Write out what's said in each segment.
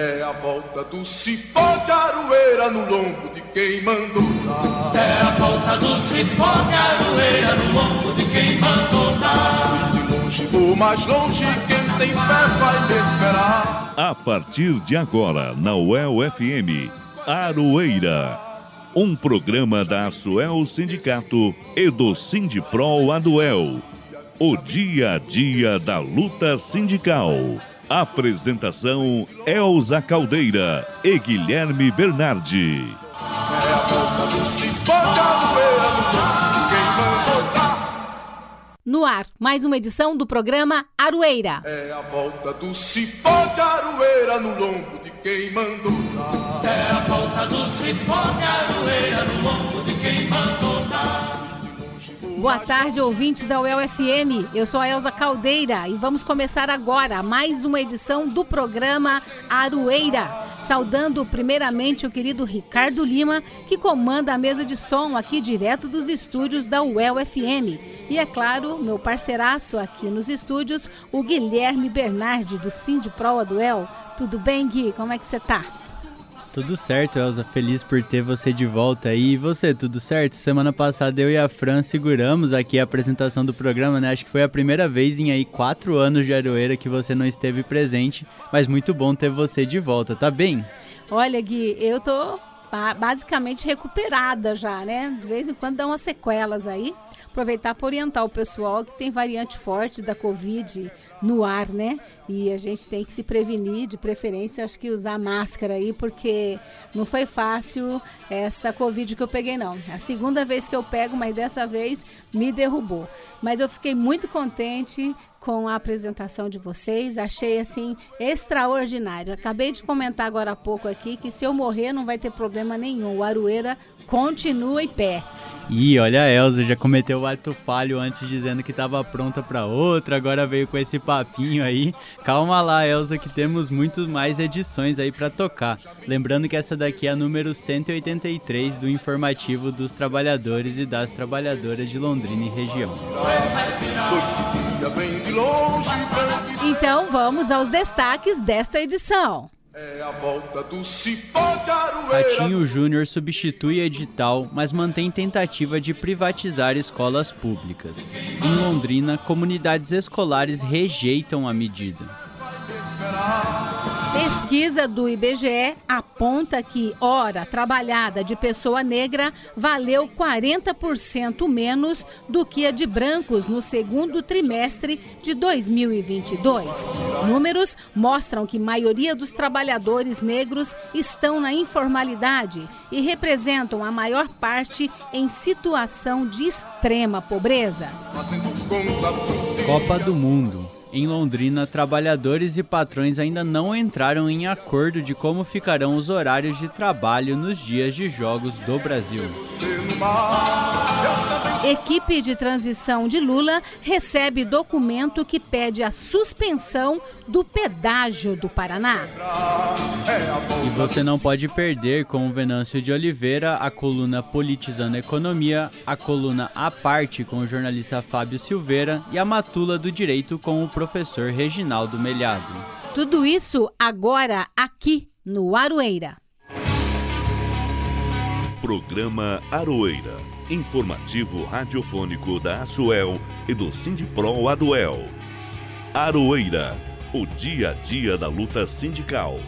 É a volta do cipó de aroeira no lombo de quem mandou dar. É a volta do cipó de aroeira no lombo de quem mandou dar. De longe vou mais longe, quem tem fé vai me esperar. A partir de agora, na UEL FM, Aroeira. Um programa da Asuel Sindicato e do Sindipro Aduel. O dia a dia da luta sindical. Apresentação Elza Caldeira e Guilherme Bernardi. É a volta do cipó de aroeira no lombo de quem mandou dar. No ar, mais uma edição do programa Aroeira. É a volta do cipó de aroeira no lombo de quem mandou dar. É a volta do cipó de aroeira no lombo de quem mandou dar. Boa tarde, ouvintes da UEL FM. Eu sou a Elza Caldeira e vamos começar agora mais uma edição do programa Aroeira. Saudando primeiramente o querido Ricardo Lima, que comanda a mesa de som aqui direto dos estúdios da UEL FM. E é claro, meu parceiraço aqui nos estúdios, o Guilherme Bernardi, do Sindipro Aduel. Tudo bem, Gui? Como é que você tá? Tudo certo, Elza. Feliz por ter você de volta aí. E você, tudo certo? Semana passada eu e a Fran seguramos aqui a apresentação do programa, né? Acho que foi a primeira vez em aí quatro anos de Aroeira que você não esteve presente, mas muito bom ter você de volta, tá bem? Olha, Gui, eu tô ba- basicamente recuperada já, né? De vez em quando dá umas sequelas aí. Aproveitar para orientar o pessoal que tem variante forte da Covid no ar, né? E a gente tem que se prevenir, de preferência, acho que usar máscara aí, porque não foi fácil essa Covid que eu peguei, não. É a segunda vez que eu pego, mas dessa vez me derrubou. Mas eu fiquei muito contente com a apresentação de vocês. Achei assim extraordinário. Acabei de comentar agora há pouco aqui que se eu morrer não vai ter problema nenhum. O Aroeira continua em pé. Ih, olha a Elza, já cometeu o ato falho antes dizendo que estava pronta para outra, agora veio com esse papinho aí. Calma lá, Elza, que temos muito mais edições aí para tocar. Lembrando que essa daqui é a número 183 do informativo dos trabalhadores e das trabalhadoras de Londrina e região. Então vamos aos destaques desta edição. É a volta do cipó de. Ratinho Júnior substitui edital, mas mantém tentativa de privatizar escolas públicas. Em Londrina, comunidades escolares rejeitam a medida. Pesquisa do IBGE aponta que hora trabalhada de pessoa negra valeu 40% menos do que a de brancos no segundo trimestre de 2022. Números mostram que maioria dos trabalhadores negros estão na informalidade e representam a maior parte em situação de extrema pobreza. Copa do Mundo. Em Londrina, trabalhadores e patrões ainda não entraram em acordo de como ficarão os horários de trabalho nos dias de jogos do Brasil. Equipe de transição de Lula recebe documento que pede a suspensão do pedágio do Paraná. E você não pode perder com o Venâncio de Oliveira a coluna Politizando a Economia, a coluna A Parte com o jornalista Fábio Silveira e a Matula do Direito com o professor Reginaldo Melhado. Tudo isso agora aqui no Aroeira. Programa Aroeira. Informativo radiofônico da Asuel e do Sindipro Aduel. Aroeira. O dia a dia da luta sindical.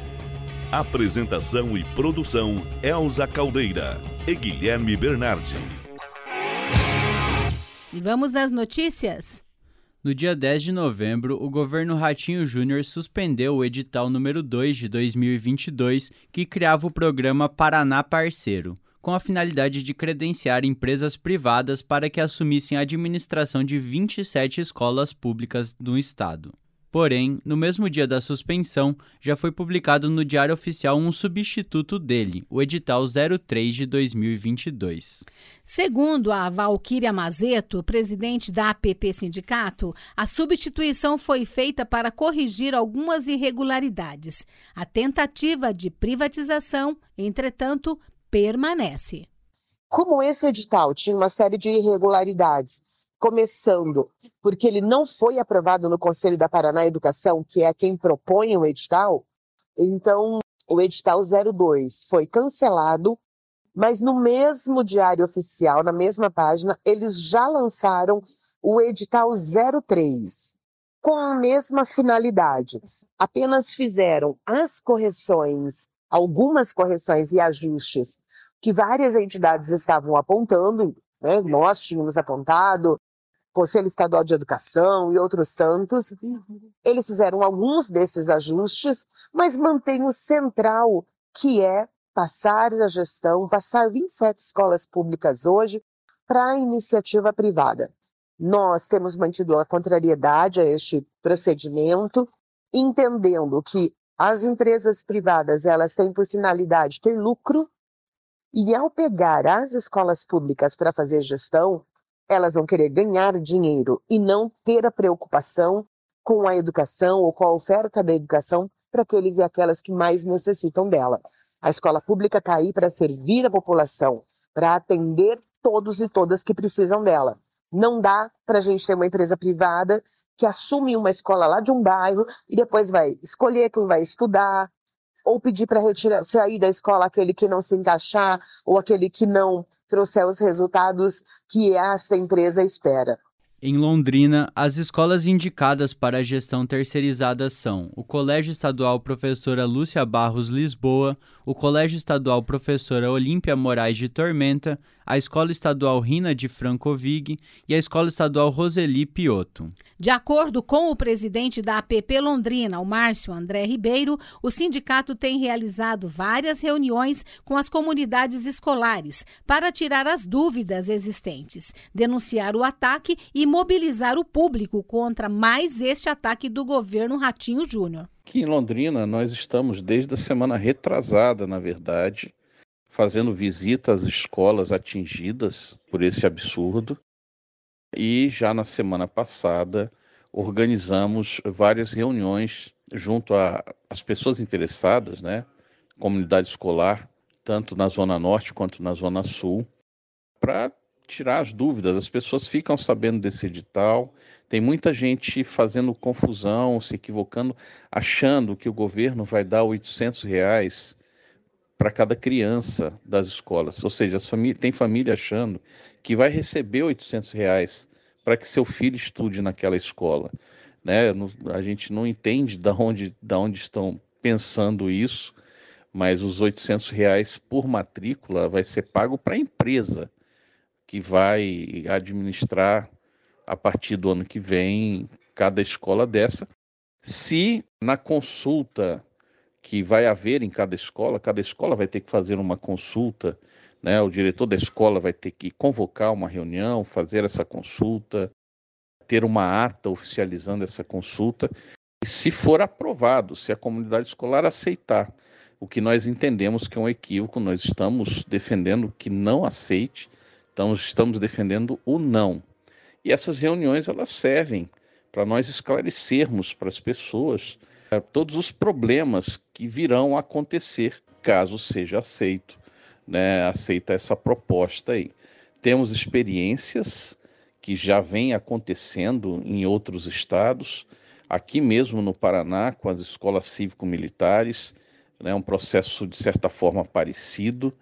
Apresentação e produção Elza Caldeira e Guilherme Bernardi. E vamos às notícias? No dia 10 de novembro, o governo Ratinho Júnior suspendeu o edital número 2 de 2022, que criava o programa Paraná Parceiro, com a finalidade de credenciar empresas privadas para que assumissem a administração de 27 escolas públicas do estado. Porém, no mesmo dia da suspensão, já foi publicado no Diário Oficial um substituto dele, o edital 03 de 2022. Segundo a Valquíria Mazeto, presidente da APP Sindicato, a substituição foi feita para corrigir algumas irregularidades. A tentativa de privatização, entretanto, permanece. Como esse edital tinha uma série de irregularidades, começando porque ele não foi aprovado no Conselho da Paraná Educação, que é quem propõe o edital, Então, o edital 02 foi cancelado, mas no mesmo diário oficial, na mesma página, eles já lançaram o edital 03, com a mesma finalidade. Apenas fizeram as correções, algumas correções e ajustes que várias entidades estavam apontando, né? nós tínhamos apontado, Conselho Estadual de Educação e outros tantos. Eles fizeram alguns desses ajustes, mas mantém o central, que é passar a gestão, passar 27 escolas públicas hoje para a iniciativa privada. Nós temos mantido a contrariedade a este procedimento, entendendo que as empresas privadas elas têm por finalidade ter lucro e ao pegar as escolas públicas para fazer gestão, elas vão querer ganhar dinheiro e não ter a preocupação com a educação ou com a oferta da educação para aqueles e aquelas que mais necessitam dela. A escola pública está aí para servir a população, para atender todos e todas que precisam dela. Não dá para a gente ter uma empresa privada que assume uma escola lá de um bairro e depois vai escolher quem vai estudar, ou pedir para retirar, sair da escola aquele que não se encaixar, ou aquele que não trouxer os resultados que esta empresa espera. Em Londrina, as escolas indicadas para a gestão terceirizada são o Colégio Estadual Professora Lúcia Barros Lisboa, o Colégio Estadual Professora Olímpia Moraes de Tormenta, a Escola Estadual Rina de Francovig e a Escola Estadual Roseli Piotto. De acordo com o presidente da APP Londrina, o Márcio André Ribeiro, o sindicato tem realizado várias reuniões com as comunidades escolares para tirar as dúvidas existentes, denunciar o ataque e mobilizar o público contra mais este ataque do governo Ratinho Júnior. Aqui em Londrina, nós estamos desde a semana retrasada, na verdade, fazendo visita às escolas atingidas por esse absurdo. E já na semana passada organizamos várias reuniões junto às pessoas interessadas, né, comunidade escolar, tanto na zona norte quanto na zona sul, para tirar as dúvidas. As pessoas ficam sabendo desse edital, tem muita gente fazendo confusão, se equivocando, achando que o governo vai dar 800 reais para cada criança das escolas. Ou seja, família, tem família achando que vai receber 800 reais para que seu filho estude naquela escola. Né? A gente não entende de onde, da onde estão pensando isso, mas os 800 reais por matrícula vai ser pago para a empresa que vai administrar a partir do ano que vem cada escola dessa. Se na consulta que vai haver em cada escola, cada escola vai ter que fazer uma consulta, né? O diretor da escola vai ter que convocar uma reunião, fazer essa consulta, ter uma ata oficializando essa consulta. E se for aprovado, se a comunidade escolar aceitar, o que nós entendemos que é um equívoco, nós estamos defendendo que não aceite, então estamos defendendo o não. E essas reuniões elas servem para nós esclarecermos para as pessoas todos os problemas que virão a acontecer caso seja aceito, né, aceita essa proposta aí. Temos experiências que já vêm acontecendo em outros estados, aqui mesmo no Paraná, com as escolas cívico-militares, né, um processo de certa forma parecido,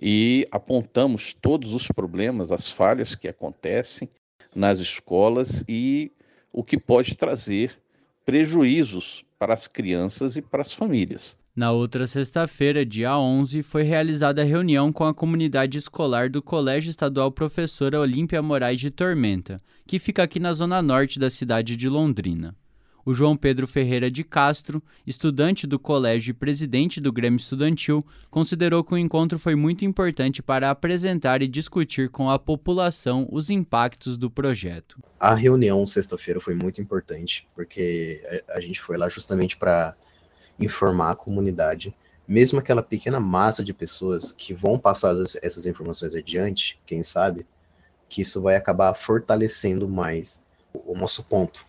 e apontamos todos os problemas, as falhas que acontecem nas escolas e o que pode trazer prejuízos para as crianças e para as famílias. Na outra sexta-feira, dia 11, foi realizada a reunião com a comunidade escolar do Colégio Estadual Professora Olímpia Moraes de Tormenta, que fica aqui na zona norte da cidade de Londrina o João Pedro Ferreira de Castro, estudante do colégio e presidente do Grêmio Estudantil, considerou que o encontro foi muito importante para apresentar e discutir com a população os impactos do projeto. A reunião sexta-feira foi muito importante, porque a gente foi lá justamente para informar a comunidade, mesmo aquela pequena massa de pessoas que vão passar essas informações adiante, quem sabe, que isso vai acabar fortalecendo mais o nosso ponto,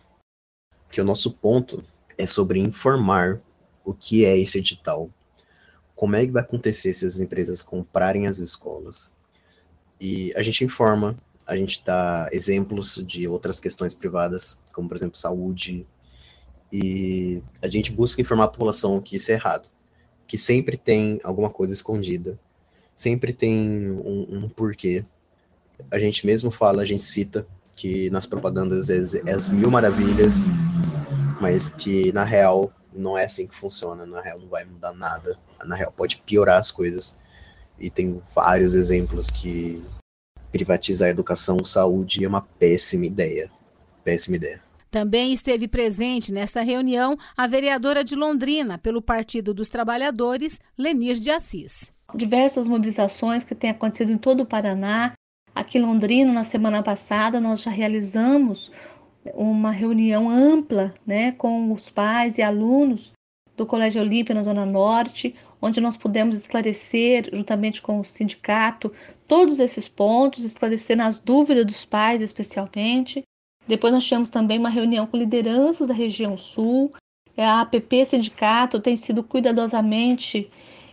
que o nosso ponto é sobre informar o que é esse edital, como é que vai acontecer se as empresas comprarem as escolas. E a gente informa, a gente dá exemplos de outras questões privadas, como por exemplo saúde, E a gente busca informar a população que isso é errado, que sempre tem alguma coisa escondida, sempre tem um, um porquê. A gente mesmo fala, a gente cita que nas propagandas é, é as mil maravilhas, mas que na real não é assim que funciona, na real não vai mudar nada, na real pode piorar as coisas. E tem vários exemplos que privatizar a educação, saúde é uma péssima ideia. Péssima ideia. Também esteve presente nesta reunião a vereadora de Londrina, pelo Partido dos Trabalhadores, Lenir de Assis. Diversas mobilizações que têm acontecido em todo o Paraná. Aqui em Londrina, na semana passada, nós já realizamos uma reunião ampla né, com os pais e alunos do Colégio Olímpia na Zona Norte, onde nós pudemos esclarecer, juntamente com o sindicato, todos esses pontos, esclarecer as dúvidas dos pais, especialmente. Depois nós tivemos também uma reunião com lideranças da região sul. A APP Sindicato tem sido cuidadosamente,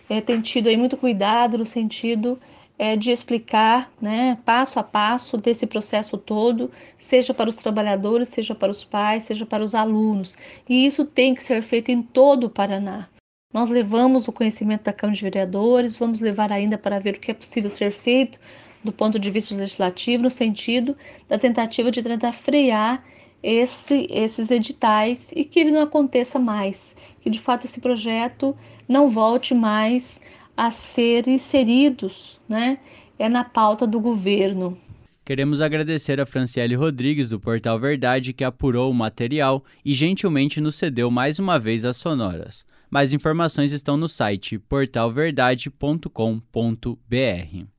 é, tem tido aí muito cuidado no sentido é, de explicar, né, passo a passo desse processo todo, seja para os trabalhadores, seja para os pais, seja para os alunos. E isso tem que ser feito em todo o Paraná. Nós levamos o conhecimento da Câmara de Vereadores, vamos levar ainda para ver o que é possível ser feito do ponto de vista legislativo, no sentido da tentativa de tentar frear esse, esses editais e que ele não aconteça mais, que de fato esse projeto não volte mais a ser inseridos né, é na pauta do governo. Queremos agradecer a Franciele Rodrigues, do Portal Verdade, que apurou o material e gentilmente nos cedeu mais uma vez as sonoras. Mais informações estão no site portalverdade.com.br.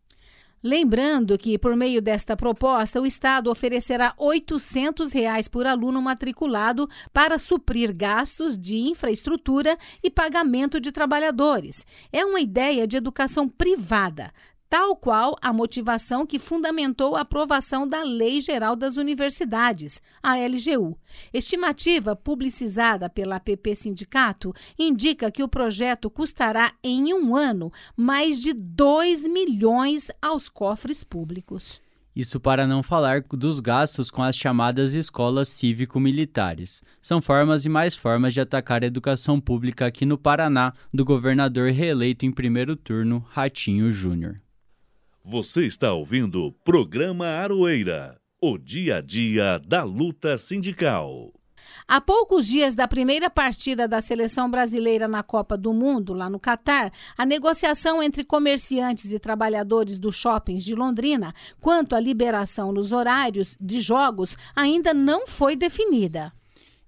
Lembrando que, por meio desta proposta, o Estado oferecerá 800 reais por aluno matriculado para suprir gastos de infraestrutura e pagamento de trabalhadores. É uma ideia de educação privada, tal qual a motivação que fundamentou a aprovação da Lei Geral das Universidades, a LGU. Estimativa publicizada pela APP Sindicato indica que o projeto custará em um ano mais de 2 milhões aos cofres públicos. Isso para não falar dos gastos com as chamadas escolas cívico-militares. São formas e mais formas de atacar a educação pública aqui no Paraná do governador reeleito em primeiro turno, Ratinho Júnior. Você está ouvindo o programa Aroeira, o dia a dia da luta sindical. Há poucos dias da primeira partida da seleção brasileira na Copa do Mundo, lá no Catar, a negociação entre comerciantes e trabalhadores dos shoppings de Londrina quanto à liberação nos horários de jogos ainda não foi definida.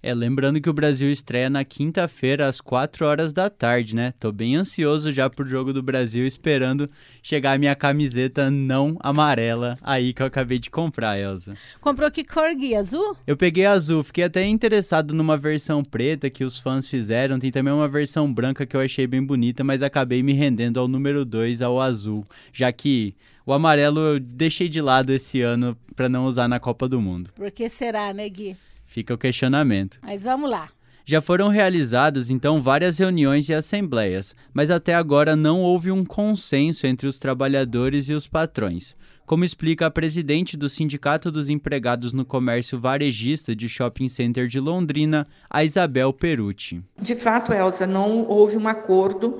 É, lembrando que o Brasil estreia na quinta-feira às 4 horas da tarde, né? Tô bem ansioso já pro jogo do Brasil, esperando chegar a minha camiseta não amarela aí que eu acabei de comprar, Elza. Comprou que cor, Gui? Azul? Eu peguei azul, fiquei até interessado numa versão preta que os fãs fizeram. Tem também uma versão branca que eu achei bem bonita, mas acabei me rendendo ao número 2, ao azul, já que o amarelo eu deixei de lado esse ano para não usar na Copa do Mundo. Por que será, né, Gui? Fica o questionamento. Mas vamos lá. Já foram realizadas então várias reuniões e assembleias, mas até agora não houve um consenso entre os trabalhadores e os patrões. Como explica a presidente do Sindicato dos Empregados no Comércio Varejista de Shopping Center de Londrina, a Isabel Perucci. De fato, Elza, não houve um acordo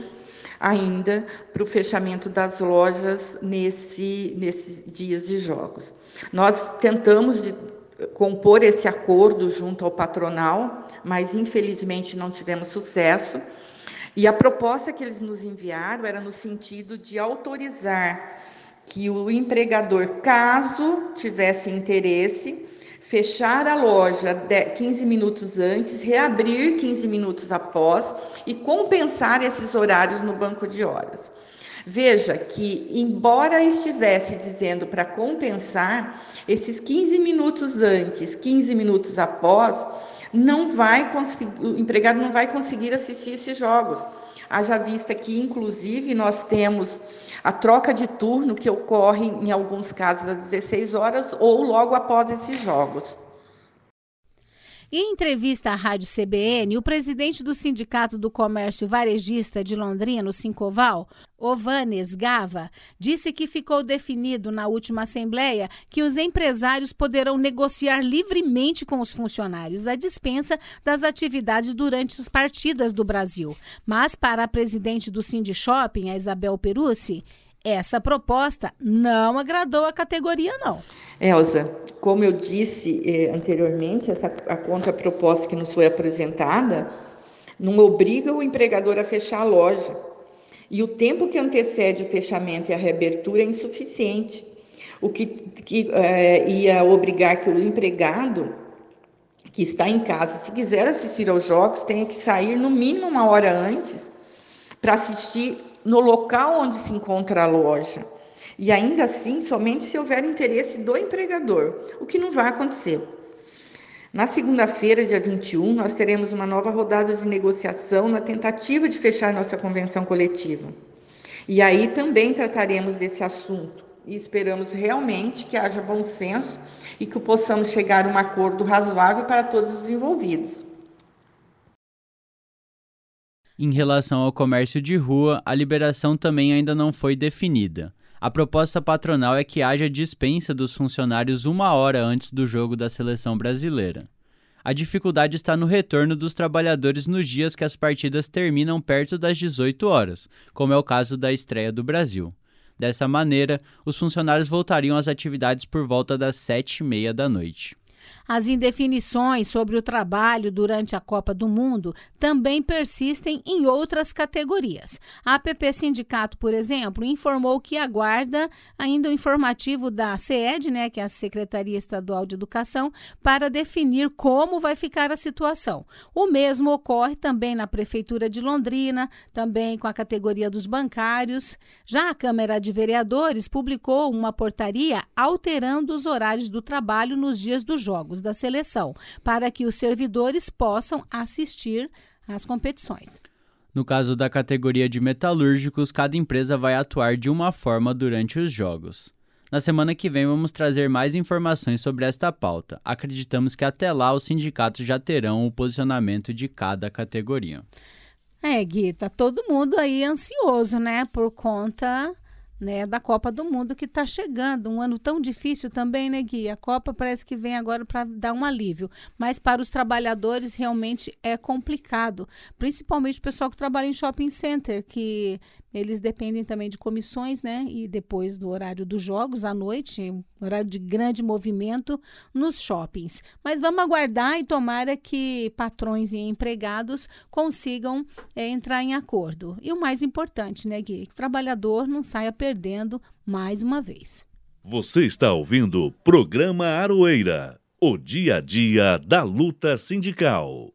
ainda para o fechamento das lojas nesse, nesses dias de jogos. Nós tentamos de compor esse acordo junto ao patronal, mas infelizmente não tivemos sucesso. E a proposta que eles nos enviaram era no sentido de autorizar que o empregador, caso tivesse interesse, fechar a loja 15 minutos antes, reabrir 15 minutos após e compensar esses horários no banco de horas. Veja que, embora estivesse dizendo para compensar, esses 15 minutos antes, 15 minutos após, não vai conseguir, o empregado não vai conseguir assistir esses jogos. Haja vista que, inclusive, nós temos a troca de turno que ocorre em alguns casos às 16 horas ou logo após esses jogos. Em entrevista à Rádio CBN, o presidente do Sindicato do Comércio Varejista de Londrina, o Sincoval, Ovanes Gava, disse que ficou definido na última Assembleia que os empresários poderão negociar livremente com os funcionários a dispensa das atividades durante as partidas do Brasil. Mas, para a presidente do Cindy Shopping, a Isabel Perucci, essa proposta não agradou a categoria, não. Elza, como eu disse eh, anteriormente, essa, a contraproposta que nos foi apresentada não obriga o empregador a fechar a loja. E o tempo que antecede o fechamento e a reabertura é insuficiente, o que, que eh, ia obrigar que o empregado que está em casa, se quiser assistir aos jogos, tenha que sair no mínimo uma hora antes para assistir no local onde se encontra a loja. E ainda assim, somente se houver interesse do empregador, o que não vai acontecer. Na segunda-feira, dia 21, nós teremos uma nova rodada de negociação na tentativa de fechar nossa convenção coletiva. E aí também trataremos desse assunto e esperamos realmente que haja bom senso e que possamos chegar a um acordo razoável para todos os envolvidos. Em relação ao comércio de rua, a liberação também ainda não foi definida. A proposta patronal é que haja dispensa dos funcionários uma hora antes do jogo da seleção brasileira. A dificuldade está no retorno dos trabalhadores nos dias que as partidas terminam perto das 18 horas, como é o caso da estreia do Brasil. Dessa maneira, os funcionários voltariam às atividades por volta das sete e meia da noite. As indefinições sobre o trabalho durante a Copa do Mundo também persistem em outras categorias. A APP Sindicato, por exemplo, informou que aguarda ainda o informativo da CED, né, que é a Secretaria Estadual de Educação, para definir como vai ficar a situação. O mesmo ocorre também na Prefeitura de Londrina, também com a categoria dos bancários. Já a Câmara de Vereadores publicou uma portaria alterando os horários do trabalho nos dias dos jogos jogos da seleção, para que os servidores possam assistir às competições. No caso da categoria de metalúrgicos, cada empresa vai atuar de uma forma durante os jogos. Na semana que vem vamos trazer mais informações sobre esta pauta. Acreditamos que até lá os sindicatos já terão o posicionamento de cada categoria. É, Gui, tá todo mundo aí ansioso, né? Por conta né, da Copa do Mundo que está chegando. Um ano tão difícil também, né, Gui? A Copa parece que vem agora para dar um alívio, mas para os trabalhadores realmente é complicado, principalmente o pessoal que trabalha em shopping center, que eles dependem também de comissões, né? E depois do horário dos jogos, à noite, horário de grande movimento nos shoppings. Mas vamos aguardar e tomara que patrões e empregados consigam é, entrar em acordo. E o mais importante, né, Gui? Que o trabalhador não saia perdendo mais uma vez. Você está ouvindo o programa Aroeira, o dia a dia da luta sindical.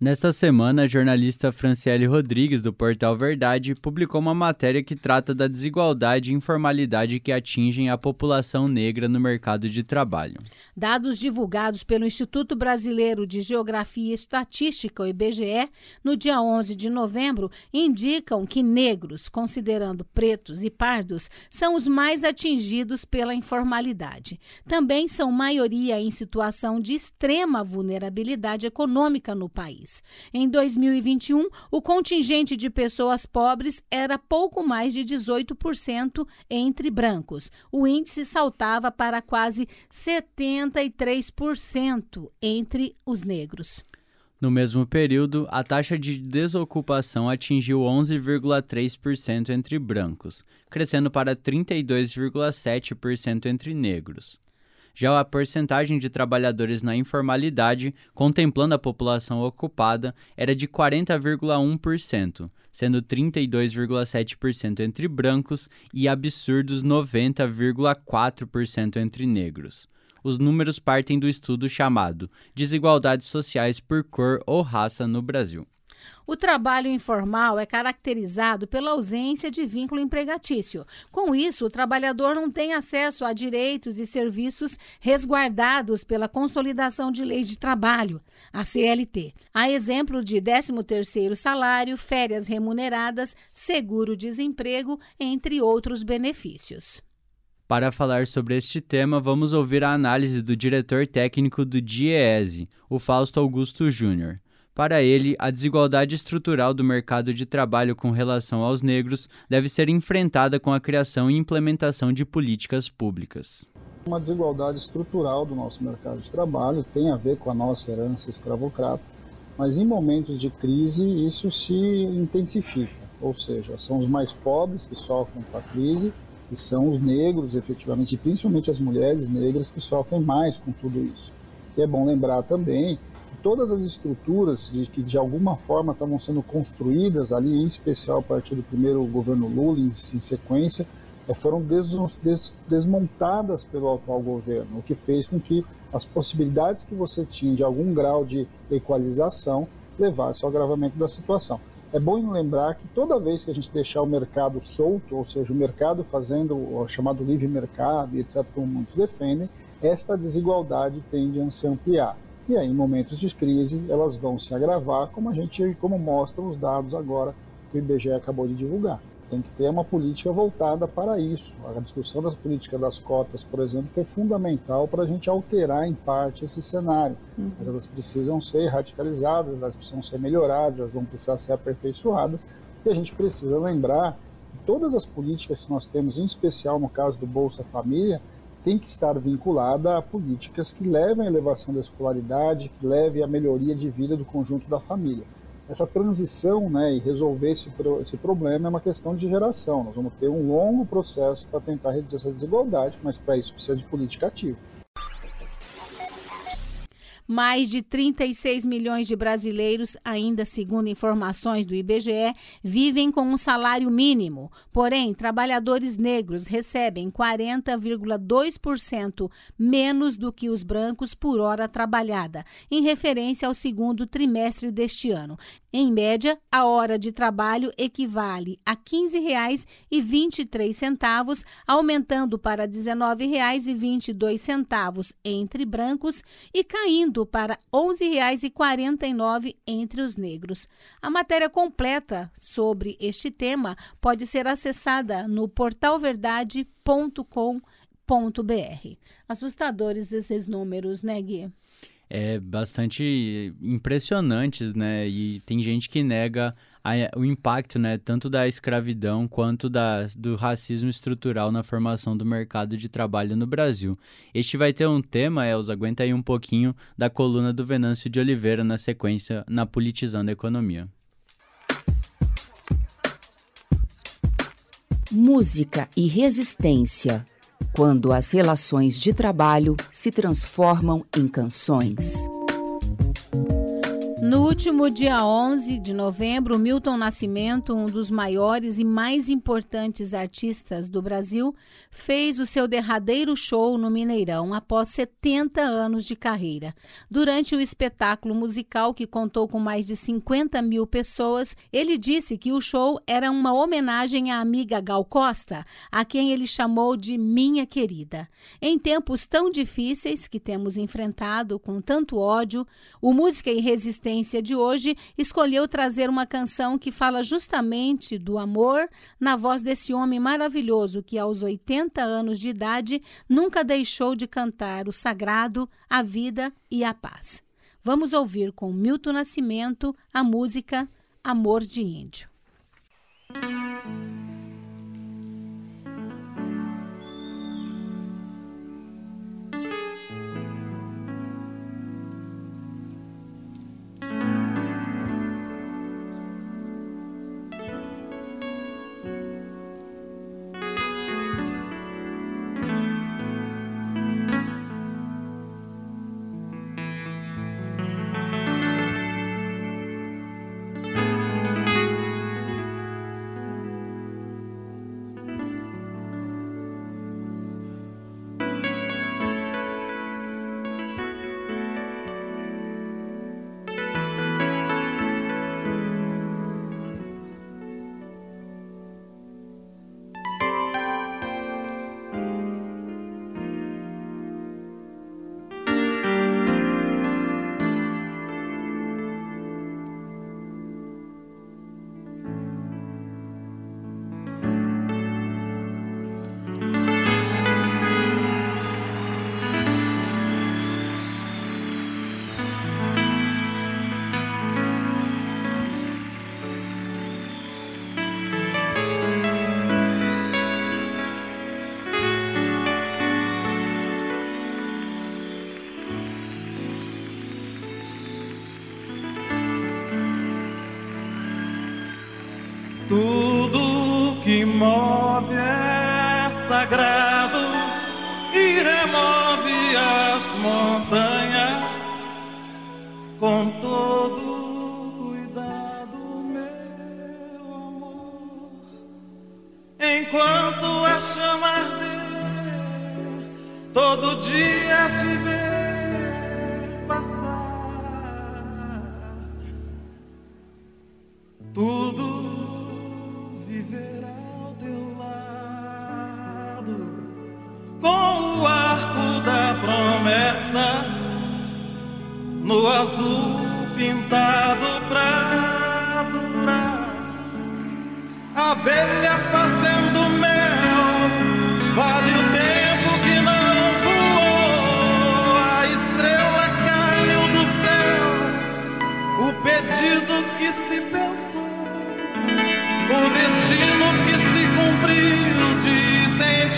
Nesta semana, a jornalista Franciele Rodrigues, do portal Verdade, publicou uma matéria que trata da desigualdade e informalidade que atingem a população negra no mercado de trabalho. Dados divulgados pelo Instituto Brasileiro de Geografia e Estatística, o IBGE, no dia 11 de novembro, indicam que negros, considerando pretos e pardos, são os mais atingidos pela informalidade. Também são maioria em situação de extrema vulnerabilidade econômica no país país. Em 2021, o contingente de pessoas pobres era pouco mais de 18% entre brancos. O índice saltava para quase 73% entre os negros. No mesmo período, a taxa de desocupação atingiu 11,3% entre brancos, crescendo para 32,7% entre negros. Já a porcentagem de trabalhadores na informalidade, contemplando a população ocupada, era de 40,1%, sendo 32,7% entre brancos e absurdos 90,4% entre negros. Os números partem do estudo chamado Desigualdades Sociais por Cor ou Raça no Brasil. O trabalho informal é caracterizado pela ausência de vínculo empregatício. Com isso, o trabalhador não tem acesso a direitos e serviços resguardados pela Consolidação de Leis de Trabalho, a CLT. A exemplo de 13º salário, férias remuneradas, seguro-desemprego, entre outros benefícios. Para falar sobre este tema, vamos ouvir a análise do diretor técnico do DIEESE, o Fausto Augusto Júnior. Para ele, a desigualdade estrutural do mercado de trabalho com relação aos negros deve ser enfrentada com a criação e implementação de políticas públicas. Uma desigualdade estrutural do nosso mercado de trabalho tem a ver com a nossa herança escravocrata, mas em momentos de crise isso se intensifica, ou seja, são os mais pobres que sofrem com a crise e são os negros, efetivamente, principalmente as mulheres negras que sofrem mais com tudo isso. E é bom lembrar também todas as estruturas de, que de alguma forma estavam sendo construídas ali, em especial a partir do primeiro governo Lula, em, em sequência, é, foram des, des, desmontadas pelo atual governo, o que fez com que as possibilidades que você tinha de algum grau de equalização levasse ao agravamento da situação. É bom lembrar que toda vez que a gente deixar o mercado solto, ou seja, o mercado fazendo o chamado livre mercado etc., como muitos defendem, esta desigualdade tende a se ampliar. E aí, em momentos de crise, elas vão se agravar, como a gente, como mostram os dados agora que o IBGE acabou de divulgar. Tem que ter uma política voltada para isso. A discussão das políticas das cotas, por exemplo, que é fundamental para a gente alterar em parte esse cenário. Uhum. Mas elas precisam ser radicalizadas, elas precisam ser melhoradas, elas vão precisar ser aperfeiçoadas. E a gente precisa lembrar que todas as políticas que nós temos, em especial no caso do Bolsa Família, tem que estar vinculada a políticas que levem à elevação da escolaridade, que levem à melhoria de vida do conjunto da família essa transição né, e resolver esse, esse problema é uma questão de geração. Nós vamos ter um longo processo para tentar reduzir essa desigualdade, mas para isso precisa de política ativa. Mais de 36 milhões de brasileiros, ainda segundo informações do IBGE, vivem com um salário mínimo. Porém, trabalhadores negros recebem 40,2% menos do que os brancos por hora trabalhada, em referência ao segundo trimestre deste ano. Em média, a hora de trabalho equivale a R$ 15,23, aumentando para R$ 19,22 entre brancos e caindo para R$ 11,49 entre os negros. A matéria completa sobre este tema pode ser acessada no portalverdade.com.br. Assustadores esses números, né, Gui? É bastante impressionantes, né? E tem gente que nega a, o impacto, né, tanto da escravidão quanto da, do racismo estrutural na formação do mercado de trabalho no Brasil. Este vai ter um tema, Elza, aguenta aí um pouquinho, da coluna do Venâncio de Oliveira na sequência na Politizando a Economia. Música e resistência quando as relações de trabalho se transformam em canções. No último dia 11 de novembro, Milton Nascimento, um dos maiores e mais importantes artistas do Brasil, fez o seu derradeiro show no Mineirão após 70 anos de carreira. Durante o espetáculo musical, que contou com mais de 50 mil pessoas, ele disse que o show era uma homenagem à amiga Gal Costa, a quem ele chamou de Minha Querida. Em tempos tão difíceis que temos enfrentado com tanto ódio, o Música e Resistência de hoje escolheu trazer uma canção que fala justamente do amor na voz desse homem maravilhoso que, aos 80 anos de idade, nunca deixou de cantar o sagrado, a vida e a paz. Vamos ouvir com Milton Nascimento a música Amor de Índio.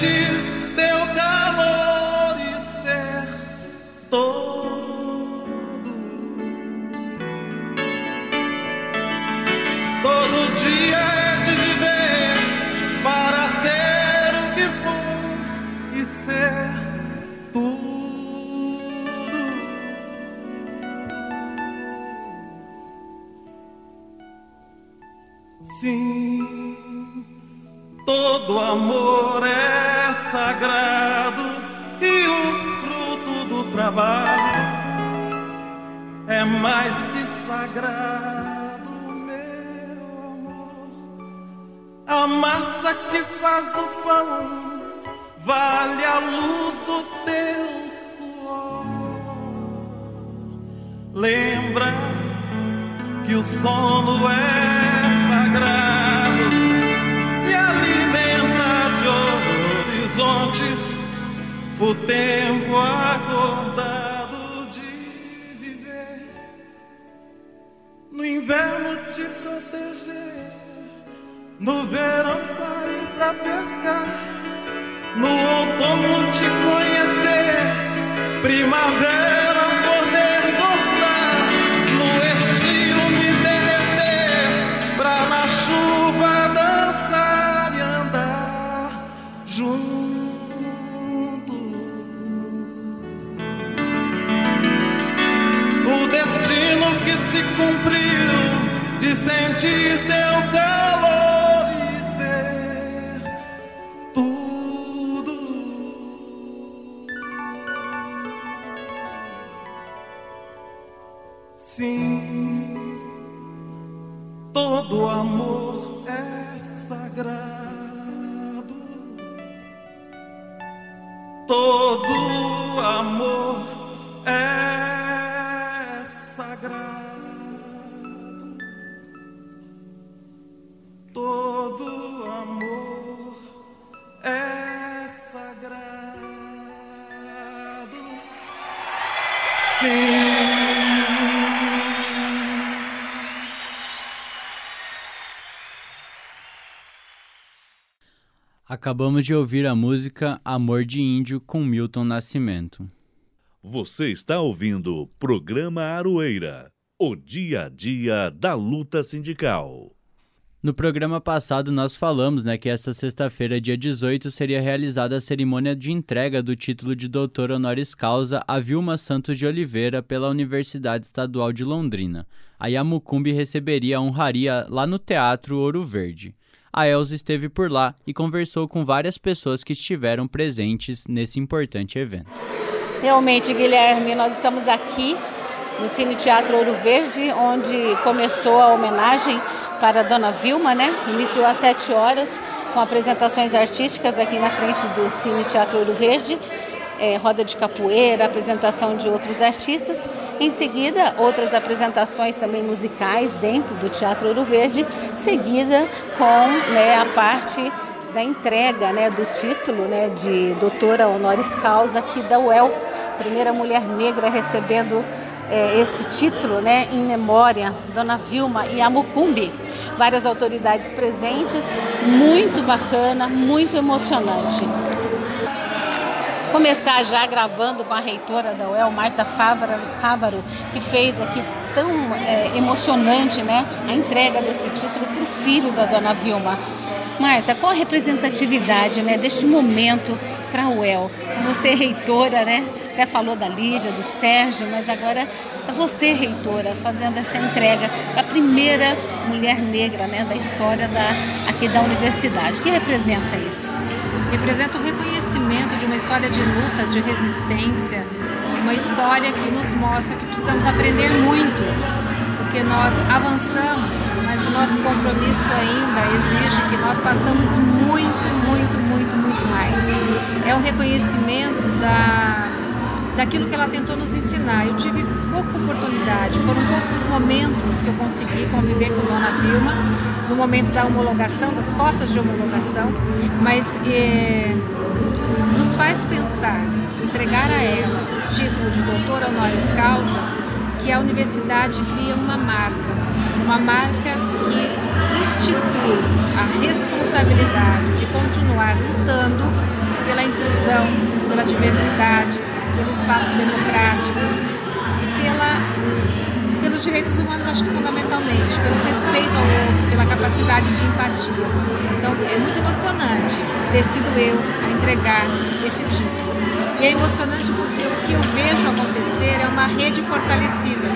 De destino que se cumpriu de sentir teu calor. Acabamos de ouvir a música Amor de Índio com Milton Nascimento. Você está ouvindo o programa Aroeira, o dia a dia da luta sindical. No programa passado nós falamos né, que esta sexta-feira, dia 18, seria realizada a cerimônia de entrega do título de doutor honoris causa a Vilma Santos de Oliveira pela Universidade Estadual de Londrina. A Yamucumbi receberia a honraria lá no Teatro Ouro Verde a Elza esteve por lá e conversou com várias pessoas que estiveram presentes nesse importante evento. Realmente, Guilherme, nós estamos aqui no Cine Teatro Ouro Verde, onde começou a homenagem para a Dona Vilma, né? Iniciou às 7 horas com apresentações artísticas aqui na frente do Cine Teatro Ouro Verde é, roda de capoeira, apresentação de outros artistas. Em seguida, outras apresentações também musicais dentro do Teatro Ouro Verde, seguida com né, a parte da entrega né, do título né, de doutora honoris causa aqui da UEL, primeira mulher negra recebendo é, esse título né, em memória, Dona Vilma e Amucumbi. Várias autoridades presentes, muito bacana, muito emocionante começar já gravando com a reitora da UEL, Marta Fávaro, que fez aqui tão é, emocionante né, a entrega desse título para o filho da dona Vilma. Marta, qual a representatividade né, deste momento para a UEL? Você é reitora, né? Até falou da Lígia, do Sérgio, mas agora é você, reitora, fazendo essa entrega da primeira mulher negra né, da história da, aqui da universidade. O que representa isso? Representa o reconhecimento de uma história de luta, de resistência, uma história que nos mostra que precisamos aprender muito, porque nós avançamos, mas o nosso compromisso ainda exige que nós façamos muito, muito, muito, muito mais. É um reconhecimento da, daquilo que ela tentou nos ensinar. Eu tive pouca oportunidade, foram poucos momentos que eu consegui conviver com Dona Vilma, no momento da homologação, das costas de homologação, mas é, nos faz pensar, entregar a ela o título de doutora honoris causa, que a universidade cria uma marca, uma marca que institui a responsabilidade de continuar lutando pela inclusão, pela diversidade, pelo espaço democrático e pela, pelos direitos humanos, acho que fundamentalmente, pelo respeito ao outro, pela capacidade de empatia. Então é muito emocionante ter sido eu a entregar esse título. E é emocionante porque o que eu vejo acontecer é uma rede fortalecida,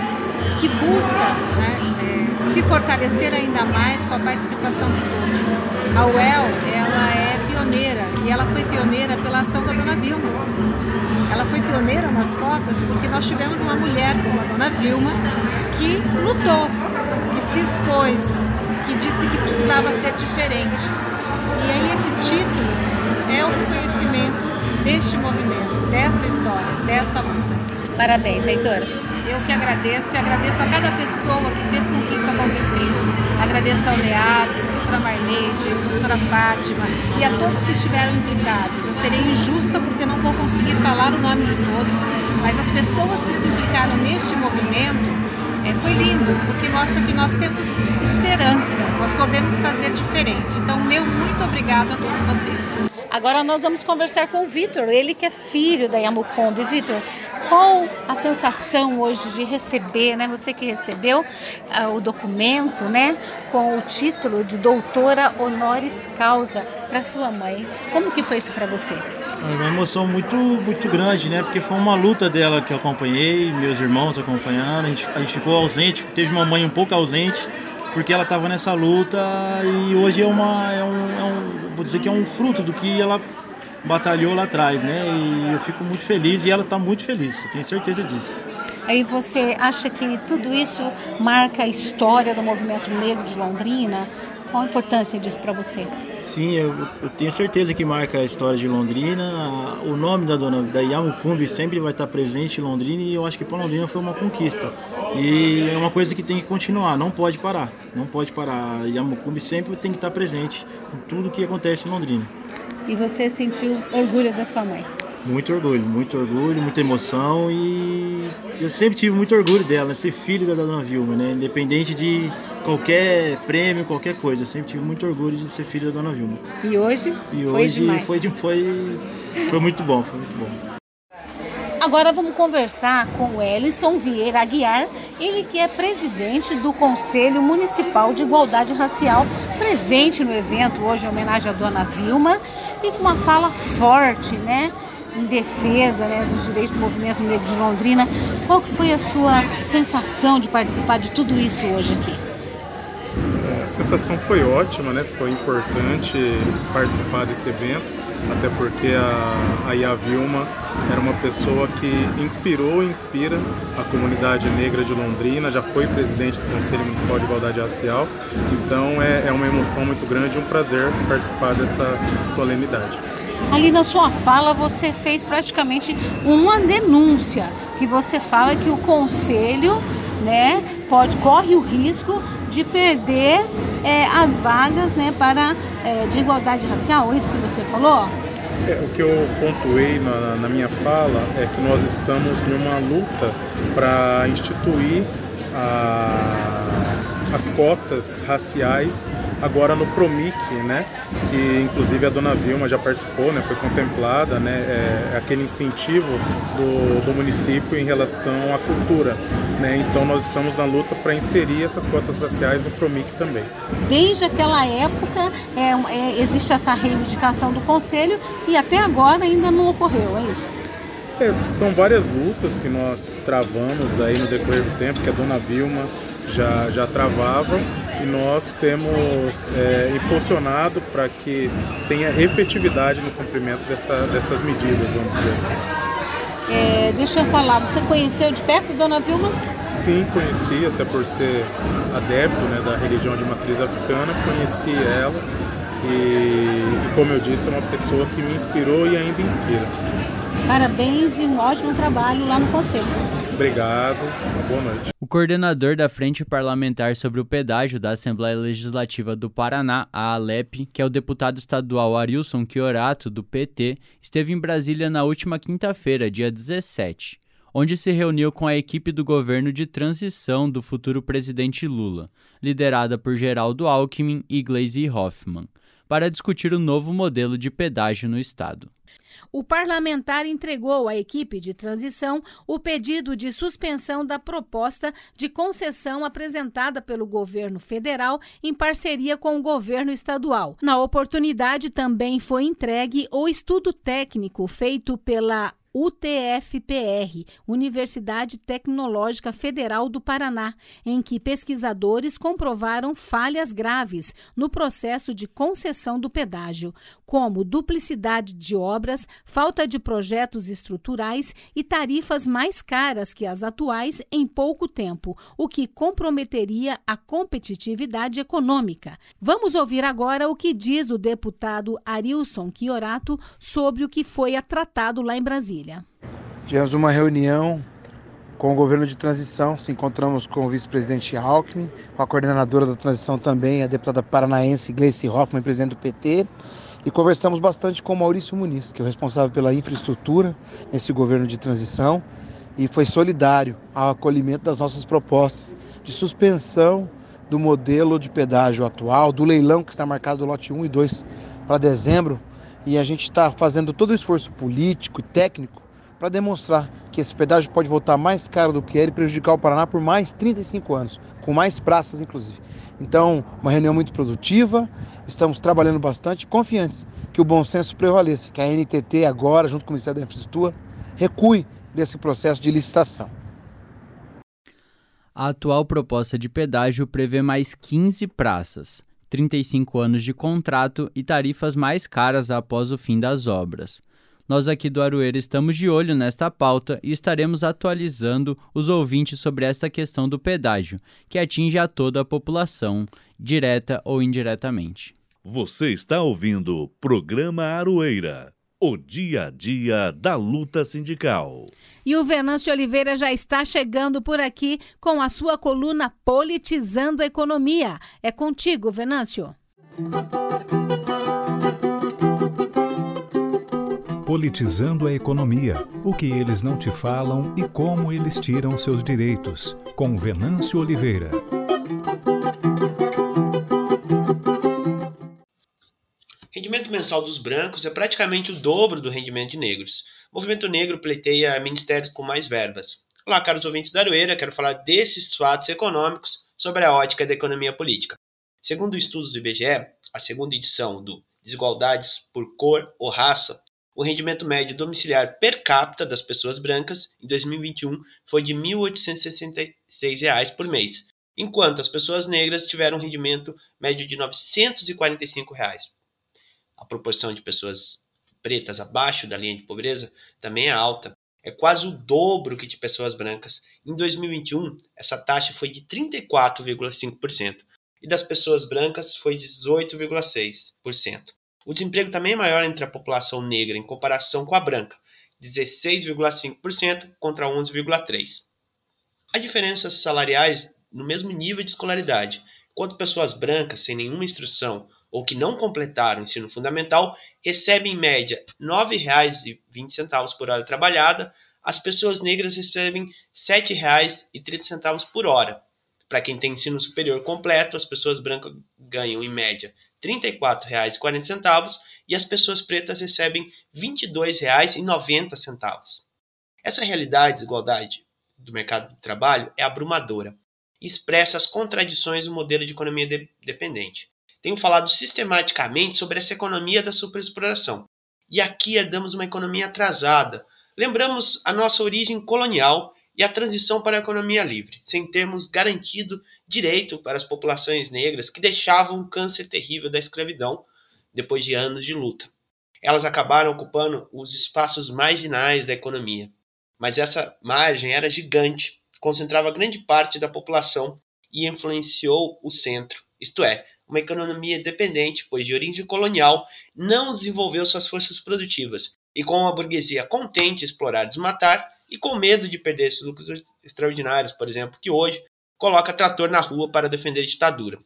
que busca né, é, se fortalecer ainda mais com a participação de todos. A UEL, ela é pioneira, e ela foi pioneira pela ação da Dona Vilma. Ela foi pioneira nas cotas porque nós tivemos uma mulher como a Dona Vilma que lutou, que se expôs, que disse que precisava ser diferente. E aí esse título é o reconhecimento deste movimento, dessa história, dessa luta. Parabéns, Heitora. Eu que agradeço e agradeço a cada pessoa que fez com que isso acontecesse. Agradeço ao Leandro, a professora Marleide, a professora Fátima e a todos que estiveram implicados. Eu serei injusta porque não vou conseguir falar o nome de todos, mas as pessoas que se implicaram neste movimento é, foi lindo, porque mostra que nós temos esperança, nós podemos fazer diferente. Então, meu muito obrigado a todos vocês. Agora nós vamos conversar com o Vitor, ele que é filho da Yamukombi. Vitor, qual a sensação hoje de receber, né? Você que recebeu uh, o documento, né? Com o título de doutora honoris causa para sua mãe. Como que foi isso para você? É uma emoção muito, muito grande, né? Porque foi uma luta dela que eu acompanhei, meus irmãos acompanhando, a gente, a gente ficou ausente, teve uma mãe um pouco ausente, porque ela estava nessa luta e hoje é uma é um, é um, vou dizer que é um fruto do que ela batalhou lá atrás, né? E eu fico muito feliz e ela está muito feliz, tenho certeza disso. Aí você acha que tudo isso marca a história do movimento negro de Londrina? Qual a importância disso para você? Sim, eu, eu, tenho certeza que marca a história de Londrina. O nome da dona da Yamukumbi sempre vai estar presente em Londrina e eu acho que para Londrina foi uma conquista. E é uma coisa que tem que continuar, não pode parar. Não pode parar. A Yamukumbi sempre tem que estar presente em tudo que acontece em Londrina. E você sentiu orgulho da sua mãe? Muito orgulho, muito orgulho, muita emoção e eu sempre tive muito orgulho dela, ser filho da Dona Vilma, né? Independente de qualquer prêmio, qualquer coisa, eu sempre tive muito orgulho de ser filho da Dona Vilma. E hoje? E foi hoje demais. foi, foi, foi muito bom, foi muito bom. Agora vamos conversar com o Ellison Vieira Aguiar, ele que é presidente do Conselho Municipal de Igualdade Racial, presente no evento hoje em homenagem à Dona Vilma e com uma fala forte, né? Em defesa né, dos direitos do movimento negro de Londrina. Qual que foi a sua sensação de participar de tudo isso hoje aqui? A sensação foi ótima, né? Foi importante participar desse evento, até porque a, a Yavilma era uma pessoa que inspirou e inspira a comunidade negra de Londrina, já foi presidente do Conselho Municipal de Igualdade Racial, então é, é uma emoção muito grande e um prazer participar dessa solenidade. Ali na sua fala você fez praticamente uma denúncia, que você fala que o conselho, né, pode corre o risco de perder é, as vagas, né, para é, de igualdade racial. É isso que você falou? É, o que eu pontuei na, na minha fala é que nós estamos numa luta para instituir a, as cotas raciais agora no Promic, né? Que inclusive a dona Vilma já participou, né? Foi contemplada, né? É, aquele incentivo do, do município em relação à cultura, né? Então nós estamos na luta para inserir essas cotas raciais no Promic também. Desde aquela época é, é, existe essa reivindicação do conselho e até agora ainda não ocorreu, é isso? É, são várias lutas que nós travamos aí no decorrer do tempo, que a dona Vilma já, já travava e nós temos é, impulsionado para que tenha efetividade no cumprimento dessa, dessas medidas, vamos dizer assim. É, deixa eu falar, você conheceu de perto Dona Vilma? Sim, conheci, até por ser adepto né, da religião de matriz africana, conheci ela e, e, como eu disse, é uma pessoa que me inspirou e ainda inspira. Parabéns e um ótimo trabalho lá no Conselho. Obrigado, boa noite. O coordenador da Frente Parlamentar sobre o Pedágio da Assembleia Legislativa do Paraná, a ALEP, que é o deputado estadual Arilson Chiorato, do PT, esteve em Brasília na última quinta-feira, dia 17, onde se reuniu com a equipe do governo de transição do futuro presidente Lula, liderada por Geraldo Alckmin e Gleisi Hoffmann para discutir o novo modelo de pedágio no estado. O parlamentar entregou à equipe de transição o pedido de suspensão da proposta de concessão apresentada pelo governo federal em parceria com o governo estadual. Na oportunidade, também foi entregue o estudo técnico feito pela UTFPR, Universidade Tecnológica Federal do Paraná, em que pesquisadores comprovaram falhas graves no processo de concessão do pedágio, como duplicidade de obras, falta de projetos estruturais e tarifas mais caras que as atuais em pouco tempo, o que comprometeria a competitividade econômica. Vamos ouvir agora o que diz o deputado Arilson Chiorato sobre o que foi tratado lá em Brasília. Tivemos uma reunião com o governo de transição, se encontramos com o vice-presidente Alckmin, com a coordenadora da transição também, a deputada paranaense Gleice Hoffmann, presidente do PT, e conversamos bastante com o Maurício Muniz, que é o responsável pela infraestrutura nesse governo de transição, e foi solidário ao acolhimento das nossas propostas de suspensão do modelo de pedágio atual, do leilão que está marcado do lote 1 e 2 para dezembro, e a gente está fazendo todo o esforço político e técnico para demonstrar que esse pedágio pode voltar mais caro do que era e prejudicar o Paraná por mais 35 anos, com mais praças inclusive. Então, uma reunião muito produtiva, estamos trabalhando bastante, confiantes que o bom senso prevaleça, que a NTT agora, junto com o Ministério da Infraestrutura, recue desse processo de licitação. A atual proposta de pedágio prevê mais 15 praças. 35 anos de contrato e tarifas mais caras após o fim das obras. Nós aqui do Aroeira estamos de olho nesta pauta e estaremos atualizando os ouvintes sobre essa questão do pedágio, que atinge a toda a população, direta ou indiretamente. Você está ouvindo o programa Aroeira o dia a dia da luta sindical. E o Venâncio Oliveira já está chegando por aqui com a sua coluna Politizando a Economia. É contigo, Venâncio. Politizando a economia, o que eles não te falam e como eles tiram seus direitos, com Venâncio Oliveira. rendimento mensal dos brancos é praticamente o dobro do rendimento de negros. O movimento negro pleiteia ministérios com mais verbas. Olá, caros ouvintes da Aroeira, quero falar desses fatos econômicos sobre a ótica da economia política. Segundo estudos do IBGE, a segunda edição do Desigualdades por Cor ou Raça, o rendimento médio domiciliar per capita das pessoas brancas em 2021 foi de R$ 1.866 por mês, enquanto as pessoas negras tiveram um rendimento médio de 945 reais. A proporção de pessoas pretas abaixo da linha de pobreza também é alta. É quase o dobro que de pessoas brancas. Em 2021, essa taxa foi de 34,5% e das pessoas brancas foi 18,6%. O desemprego também é maior entre a população negra em comparação com a branca, 16,5% contra 11,3%. Há diferenças salariais no mesmo nível de escolaridade, enquanto pessoas brancas sem nenhuma instrução ou que não completaram o ensino fundamental recebem em média R$ 9,20 por hora trabalhada, as pessoas negras recebem R$ 7,30 por hora. Para quem tem ensino superior completo, as pessoas brancas ganham, em média, R$ 34,40 e as pessoas pretas recebem R$ 22,90. Essa realidade de desigualdade do mercado de trabalho é abrumadora e expressa as contradições do modelo de economia de dependente. Tenho falado sistematicamente sobre essa economia da superexploração. E aqui herdamos uma economia atrasada. Lembramos a nossa origem colonial e a transição para a economia livre, sem termos garantido direito para as populações negras que deixavam um câncer terrível da escravidão depois de anos de luta. Elas acabaram ocupando os espaços marginais da economia. Mas essa margem era gigante, concentrava grande parte da população e influenciou o centro, isto é, uma economia dependente, pois de origem colonial, não desenvolveu suas forças produtivas, e com uma burguesia contente explorar e desmatar, e com medo de perder esses lucros extraordinários, por exemplo, que hoje coloca trator na rua para defender a ditadura.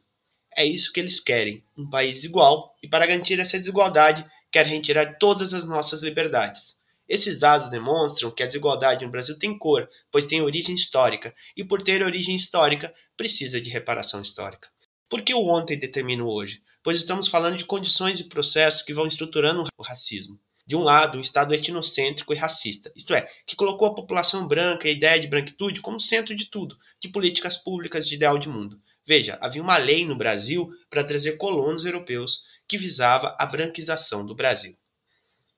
É isso que eles querem, um país igual, e para garantir essa desigualdade, querem retirar todas as nossas liberdades. Esses dados demonstram que a desigualdade no Brasil tem cor, pois tem origem histórica, e por ter origem histórica, precisa de reparação histórica. Por que o ontem determina o hoje? Pois estamos falando de condições e processos que vão estruturando o racismo. De um lado, um Estado etnocêntrico e racista, isto é, que colocou a população branca e a ideia de branquitude como centro de tudo, de políticas públicas, de ideal de mundo. Veja, havia uma lei no Brasil para trazer colonos europeus que visava a branquização do Brasil.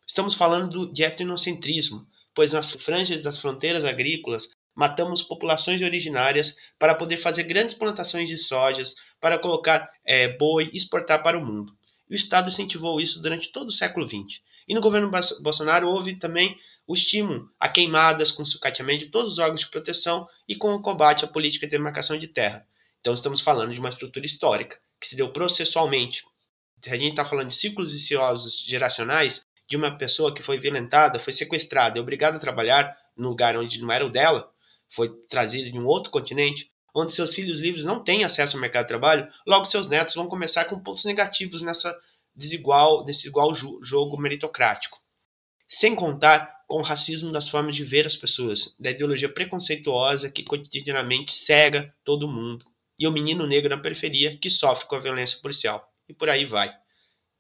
Estamos falando de etnocentrismo, pois nas franjas das fronteiras agrícolas matamos populações originárias para poder fazer grandes plantações de sojas, para colocar é, boi e exportar para o mundo. E o Estado incentivou isso durante todo o século XX. E no governo Bolsonaro houve também o estímulo a queimadas com sucateamento de todos os órgãos de proteção e com o combate à política de demarcação de terra. Então estamos falando de uma estrutura histórica que se deu processualmente. A gente está falando de ciclos viciosos geracionais, de uma pessoa que foi violentada, foi sequestrada e obrigada a trabalhar no lugar onde não era o dela, foi trazida de um outro continente, onde seus filhos livres não têm acesso ao mercado de trabalho, logo seus netos vão começar com pontos negativos nessa desigual, nesse igual jogo meritocrático. Sem contar com o racismo das formas de ver as pessoas, da ideologia preconceituosa que cotidianamente cega todo mundo, e o menino negro na periferia que sofre com a violência policial. E por aí vai.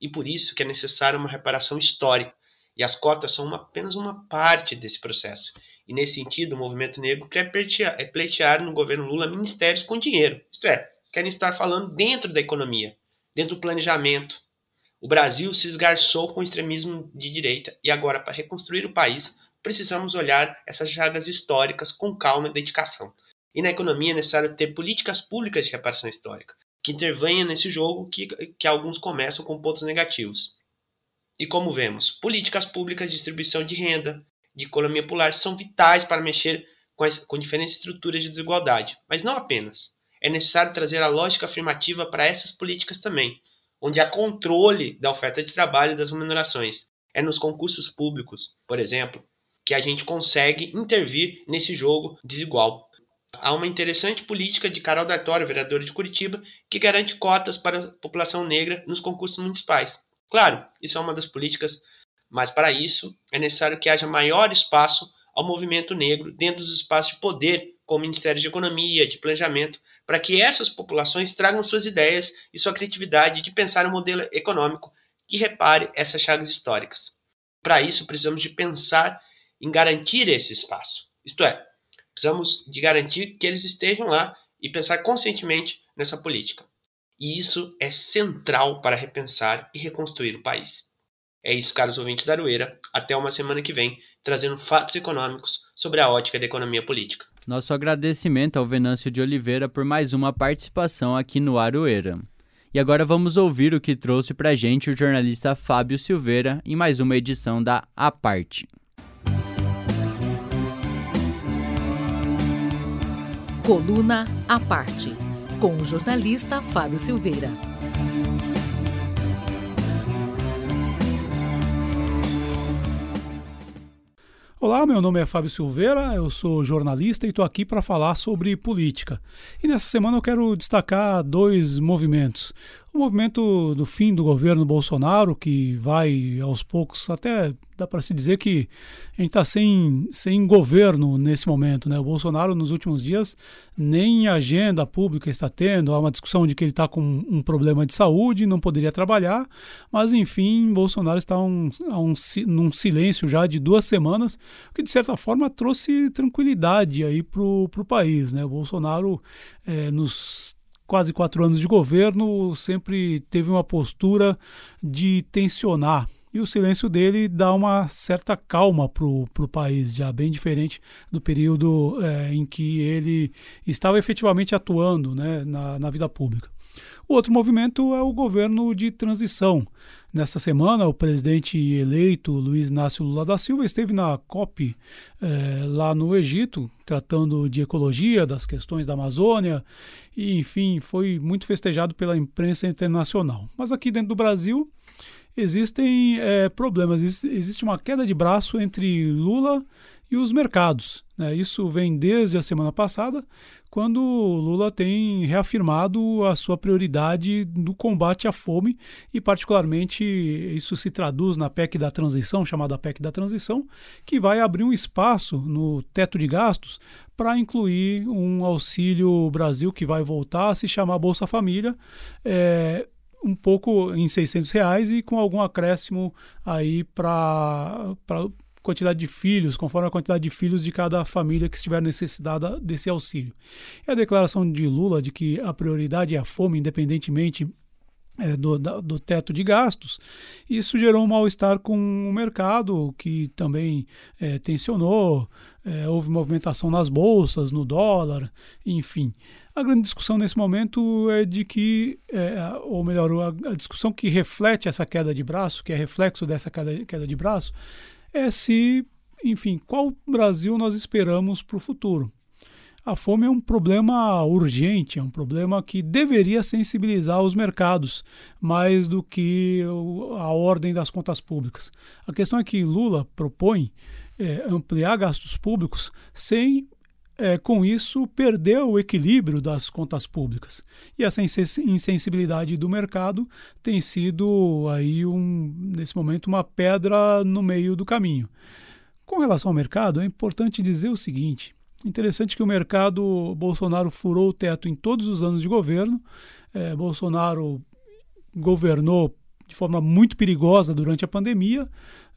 E por isso que é necessária uma reparação histórica, e as cotas são uma, apenas uma parte desse processo. E nesse sentido, o movimento negro quer pleitear, é no governo Lula ministérios com dinheiro. Isto é, querem estar falando dentro da economia, dentro do planejamento. O Brasil se esgarçou com o extremismo de direita e agora, para reconstruir o país, precisamos olhar essas chagas históricas com calma e dedicação. E na economia é necessário ter políticas públicas de reparação histórica, que intervenham nesse jogo que, que alguns começam com pontos negativos. E como vemos, políticas públicas de distribuição de renda, de economia popular são vitais para mexer com, as, com diferentes estruturas de desigualdade, mas não apenas. É necessário trazer a lógica afirmativa para essas políticas também, onde há controle da oferta de trabalho e das remunerações. É nos concursos públicos, por exemplo, que a gente consegue intervir nesse jogo desigual. Há uma interessante política de Carol D'Artório, vereadora de Curitiba, que garante cotas para a população negra nos concursos municipais. Claro, isso é uma das políticas mas para isso é necessário que haja maior espaço ao movimento negro dentro dos espaços de poder, como Ministério de Economia, de Planejamento, para que essas populações tragam suas ideias e sua criatividade de pensar um modelo econômico que repare essas chagas históricas. Para isso, precisamos de pensar em garantir esse espaço. Isto é, precisamos de garantir que eles estejam lá e pensar conscientemente nessa política. E isso é central para repensar e reconstruir o país. É isso, caros ouvintes da Arueira. Até uma semana que vem, trazendo fatos econômicos sobre a ótica da economia política. Nosso agradecimento ao Venâncio de Oliveira por mais uma participação aqui no Aroeira. E agora vamos ouvir o que trouxe pra gente o jornalista Fábio Silveira em mais uma edição da A Parte. Coluna A Parte, com o jornalista Fábio Silveira. Olá, meu nome é Fábio Silveira, eu sou jornalista e estou aqui para falar sobre política. E nessa semana eu quero destacar dois movimentos. O movimento do fim do governo Bolsonaro, que vai aos poucos, até dá para se dizer que a gente está sem, sem governo nesse momento. Né? O Bolsonaro, nos últimos dias, nem agenda pública está tendo. Há uma discussão de que ele está com um problema de saúde, não poderia trabalhar, mas enfim, Bolsonaro está um, um, num silêncio já de duas semanas, o que de certa forma trouxe tranquilidade aí para o país. Né? O Bolsonaro, é, nos quase quatro anos de governo, sempre teve uma postura de tensionar. E o silêncio dele dá uma certa calma para o país, já bem diferente do período é, em que ele estava efetivamente atuando né, na, na vida pública. O outro movimento é o governo de transição. Nesta semana, o presidente eleito Luiz Inácio Lula da Silva esteve na COP eh, lá no Egito, tratando de ecologia, das questões da Amazônia, e enfim, foi muito festejado pela imprensa internacional. Mas aqui dentro do Brasil existem eh, problemas, existe uma queda de braço entre Lula e os mercados. Né? Isso vem desde a semana passada, quando Lula tem reafirmado a sua prioridade no combate à fome e, particularmente, isso se traduz na PEC da transição, chamada PEC da transição, que vai abrir um espaço no teto de gastos para incluir um auxílio Brasil que vai voltar a se chamar Bolsa Família. É, um pouco em 600 reais e com algum acréscimo aí para quantidade de filhos, conforme a quantidade de filhos de cada família que estiver necessitada desse auxílio. E a declaração de Lula de que a prioridade é a fome, independentemente é, do, da, do teto de gastos, isso gerou um mal-estar com o mercado, que também é, tensionou, é, houve movimentação nas bolsas, no dólar, enfim. A grande discussão nesse momento é de que, é, ou melhor, a, a, discussão que reflete essa queda de braço, que é reflexo dessa queda, queda de braço, é se, enfim, qual Brasil nós esperamos para o futuro. A fome é um problema urgente, é um problema que deveria sensibilizar os mercados mais do que a ordem das contas públicas. A questão é que Lula propõe é, ampliar gastos públicos sem é, com isso, perdeu o equilíbrio das contas públicas. E essa insensibilidade do mercado tem sido, aí um, nesse momento, uma pedra no meio do caminho. Com relação ao mercado, é importante dizer o seguinte: interessante que o mercado Bolsonaro furou o teto em todos os anos de governo. É, Bolsonaro governou de forma muito perigosa durante a pandemia.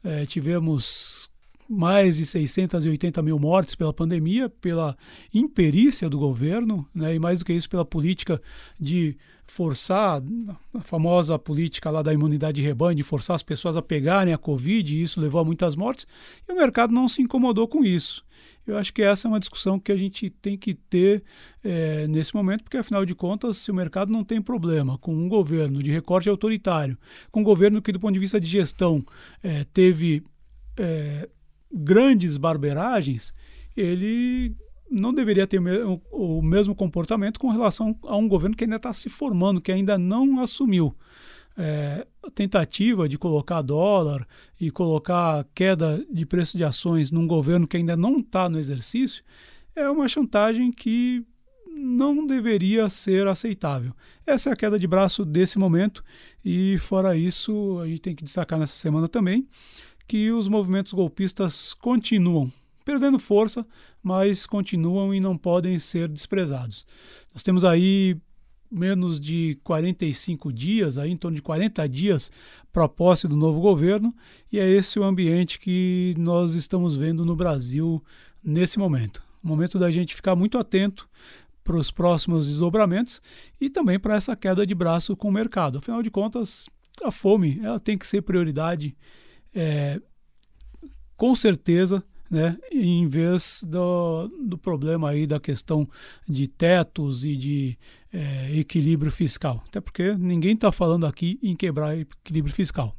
É, tivemos mais de 680 mil mortes pela pandemia, pela imperícia do governo, né, e mais do que isso, pela política de forçar, a famosa política lá da imunidade de rebanho, de forçar as pessoas a pegarem a Covid, e isso levou a muitas mortes, e o mercado não se incomodou com isso. Eu acho que essa é uma discussão que a gente tem que ter é, nesse momento, porque afinal de contas, se o mercado não tem problema com um governo de recorte autoritário, com um governo que, do ponto de vista de gestão, é, teve é, grandes barberagens, ele não deveria ter o mesmo comportamento com relação a um governo que ainda está se formando, que ainda não assumiu. É, a tentativa de colocar dólar e colocar queda de preço de ações num governo que ainda não está no exercício é uma chantagem que não deveria ser aceitável. Essa é a queda de braço desse momento e fora isso a gente tem que destacar nessa semana também que os movimentos golpistas continuam perdendo força, mas continuam e não podem ser desprezados. Nós temos aí menos de 45 dias, aí em torno de 40 dias para a posse do novo governo, e é esse o ambiente que nós estamos vendo no Brasil nesse momento. O momento da gente ficar muito atento para os próximos desdobramentos e também para essa queda de braço com o mercado. Afinal de contas, a fome ela tem que ser prioridade é, com certeza, né, em vez do, do problema aí da questão de tetos e de é, equilíbrio fiscal. Até porque ninguém está falando aqui em quebrar equilíbrio fiscal.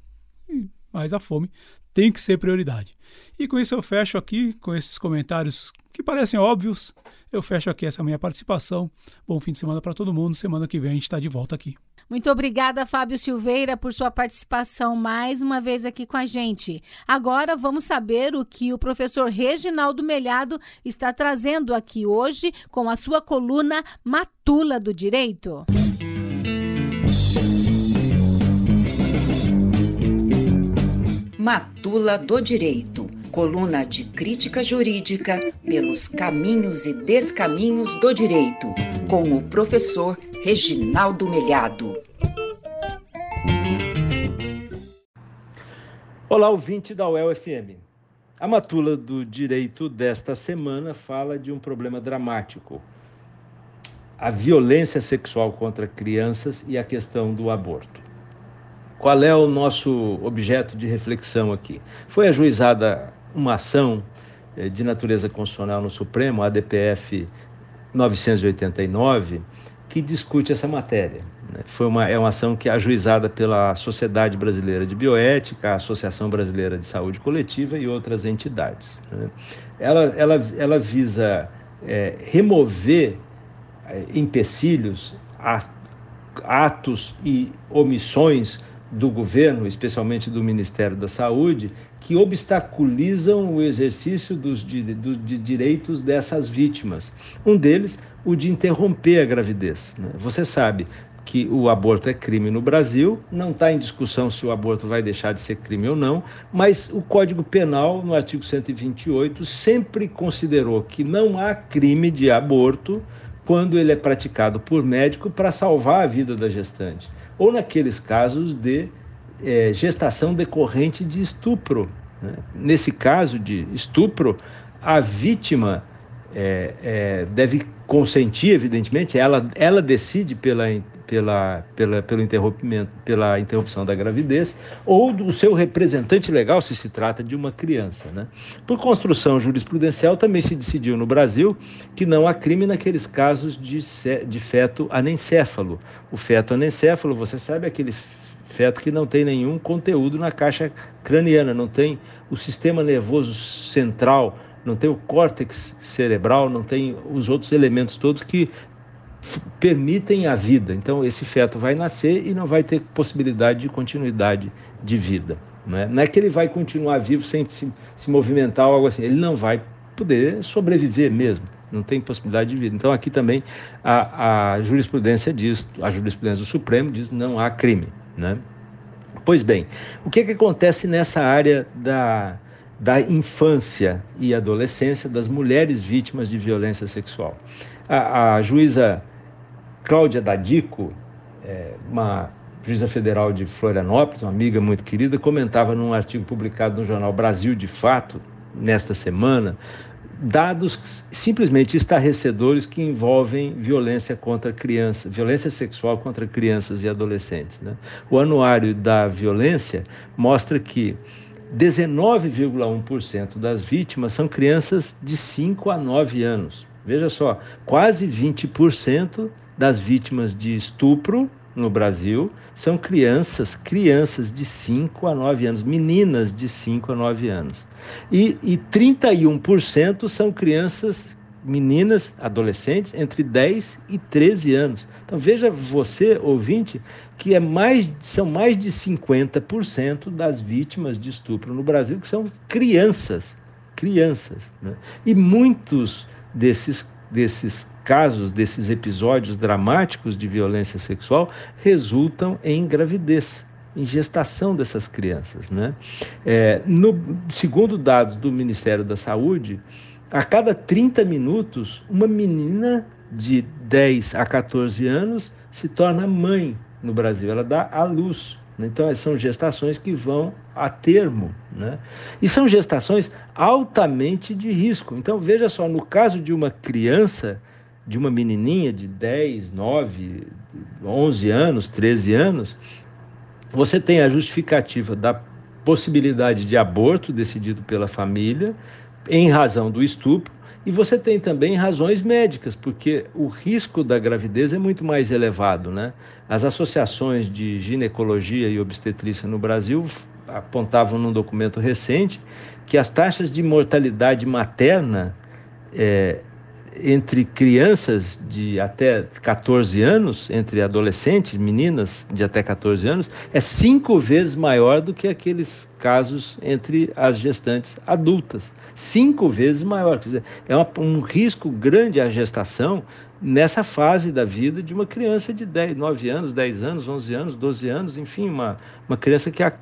Mas a fome tem que ser prioridade. E com isso eu fecho aqui, com esses comentários que parecem óbvios, eu fecho aqui essa minha participação. Bom fim de semana para todo mundo. Semana que vem a gente está de volta aqui. Muito obrigada, Fábio Silveira, por sua participação mais uma vez aqui com a gente. Agora vamos saber o que o professor Reginaldo Melhado está trazendo aqui hoje com a sua coluna Matula do Direito. Matula do Direito coluna de crítica jurídica pelos caminhos e descaminhos do direito, com o professor Reginaldo Melhado. Olá, ouvinte da UEL-FM. A matula do direito desta semana fala de um problema dramático: a violência sexual contra crianças e a questão do aborto. Qual é o nosso objeto de reflexão aqui? Foi ajuizada uma ação eh, de natureza constitucional no Supremo, a ADPF 989, que discute essa matéria. Né? Foi uma, é uma ação que é ajuizada pela Sociedade Brasileira de Bioética, a Associação Brasileira de Saúde Coletiva e outras entidades. Né? Ela, ela, ela visa é, remover é, empecilhos, atos e omissões do governo, especialmente do Ministério da Saúde, que obstaculizam o exercício dos, dos de direitos dessas vítimas. Um deles, o de interromper a gravidez. Né? Você sabe que o aborto é crime no Brasil, não está em discussão se o aborto vai deixar de ser crime ou não, mas o Código Penal, no artigo 128, sempre considerou que não há crime de aborto quando ele é praticado por médico para salvar a vida da gestante ou naqueles casos de é, gestação decorrente de estupro. Né? Nesse caso de estupro, a vítima é, é, deve consentir, evidentemente, ela, ela decide pela, pela, pela, pelo interrompimento, pela interrupção da gravidez, ou do seu representante legal, se se trata de uma criança. Né? Por construção jurisprudencial, também se decidiu no Brasil que não há crime naqueles casos de, de feto anencéfalo. O feto anencéfalo, você sabe, é aquele feto que não tem nenhum conteúdo na caixa craniana, não tem o sistema nervoso central, não tem o córtex cerebral, não tem os outros elementos todos que permitem a vida. Então, esse feto vai nascer e não vai ter possibilidade de continuidade de vida. Não é, não é que ele vai continuar vivo sem se, se movimentar ou algo assim, ele não vai poder sobreviver mesmo, não tem possibilidade de vida. Então, aqui também a, a jurisprudência diz, a jurisprudência do Supremo diz não há crime. Né? Pois bem, o que, que acontece nessa área da, da infância e adolescência das mulheres vítimas de violência sexual? A, a juíza Cláudia Dadico, é, uma juíza federal de Florianópolis, uma amiga muito querida, comentava num artigo publicado no jornal Brasil de Fato, nesta semana, dados simplesmente estarrecedores que envolvem violência contra crianças, violência sexual contra crianças e adolescentes. Né? O anuário da violência mostra que 19,1% das vítimas são crianças de 5 a 9 anos. Veja só, quase 20% das vítimas de estupro no Brasil são crianças, crianças de 5 a 9 anos, meninas de 5 a 9 anos. E, e 31% são crianças, meninas, adolescentes, entre 10 e 13 anos. Então veja você, ouvinte, que é mais, são mais de 50% das vítimas de estupro no Brasil que são crianças. Crianças. Né? E muitos desses, desses casos, desses episódios dramáticos de violência sexual, resultam em gravidez, em gestação dessas crianças. Né? É, no, segundo dados do Ministério da Saúde, a cada 30 minutos, uma menina de 10 a 14 anos se torna mãe no Brasil, ela dá à luz. Então, são gestações que vão a termo. Né? E são gestações altamente de risco. Então, veja só, no caso de uma criança, de uma menininha de 10, 9, 11 anos, 13 anos, você tem a justificativa da possibilidade de aborto decidido pela família em razão do estupro, e você tem também razões médicas, porque o risco da gravidez é muito mais elevado. Né? As associações de ginecologia e obstetrícia no Brasil apontavam num documento recente que as taxas de mortalidade materna é, entre crianças de até 14 anos, entre adolescentes, meninas de até 14 anos, é cinco vezes maior do que aqueles casos entre as gestantes adultas. Cinco vezes maior. Quer dizer, é uma, um risco grande a gestação nessa fase da vida de uma criança de 10, 9 anos, 10 anos, 11 anos, 12 anos, enfim, uma, uma criança que, a,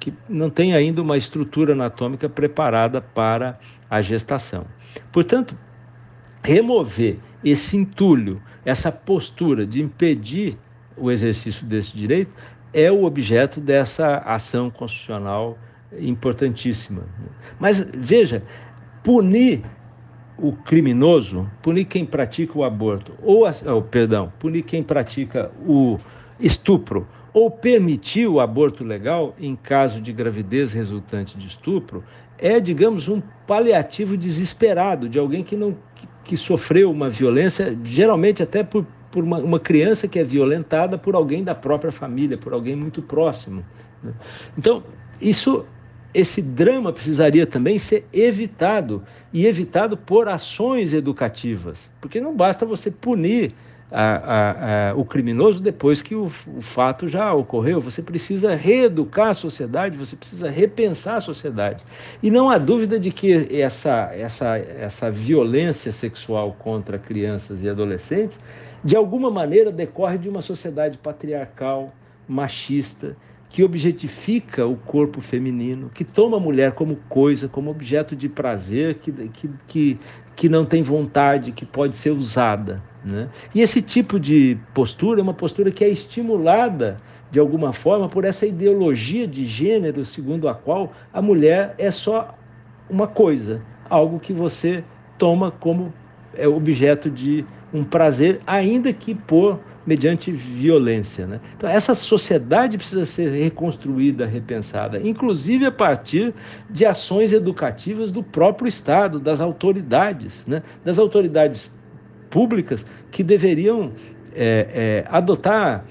que não tem ainda uma estrutura anatômica preparada para a gestação. Portanto, remover esse entulho, essa postura de impedir o exercício desse direito é o objeto dessa ação constitucional importantíssima. Mas veja, punir o criminoso, punir quem pratica o aborto, ou, oh, perdão, punir quem pratica o estupro, ou permitir o aborto legal em caso de gravidez resultante de estupro, é, digamos, um paliativo desesperado de alguém que não que, sofreu uma violência, geralmente até por, por uma, uma, criança que é violentada por alguém da própria família, por alguém muito próximo. Né? Então, isso esse drama precisaria também ser evitado e evitado por ações educativas, porque não basta você punir a, a, o criminoso depois que o, o, fato já ocorreu. Você precisa reeducar a sociedade, você precisa repensar a sociedade. E não há dúvida de que essa, essa, essa violência sexual contra crianças e adolescentes, de alguma maneira, decorre de uma sociedade patriarcal, machista que objetifica o corpo feminino, que toma a mulher como coisa, como objeto de prazer, que, que, que, que não tem vontade, que pode ser usada. Né? E esse tipo de postura é uma postura que é estimulada de alguma forma por essa ideologia de gênero segundo a qual a mulher é só uma coisa, algo que você toma como é objeto de um prazer, ainda que por mediante violência. Né? Então, essa sociedade precisa ser reconstruída, repensada, inclusive a partir de ações educativas do próprio Estado, das autoridades, né? das autoridades públicas que deveriam é, é, adotar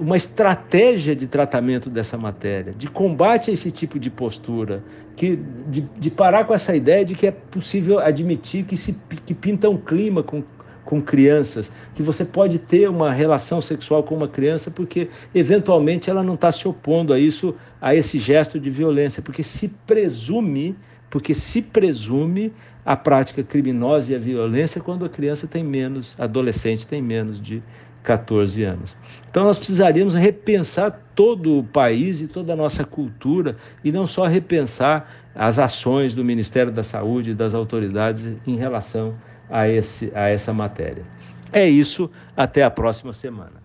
uma estratégia de tratamento dessa matéria, de combate a esse tipo de postura, que, de, de parar com essa ideia de que é possível admitir que, se, que pinta um clima com com crianças, que você pode ter uma relação sexual com uma criança porque eventualmente ela não está se opondo a isso, a esse gesto de violência, porque se presume, porque se presume a prática criminosa e a violência quando a criança tem menos, adolescente tem menos de 14 anos. Então nós precisaríamos repensar todo o país e toda a nossa cultura e não só repensar as ações do Ministério da Saúde e das autoridades em relação a esse, a essa matéria. É isso, até a próxima semana.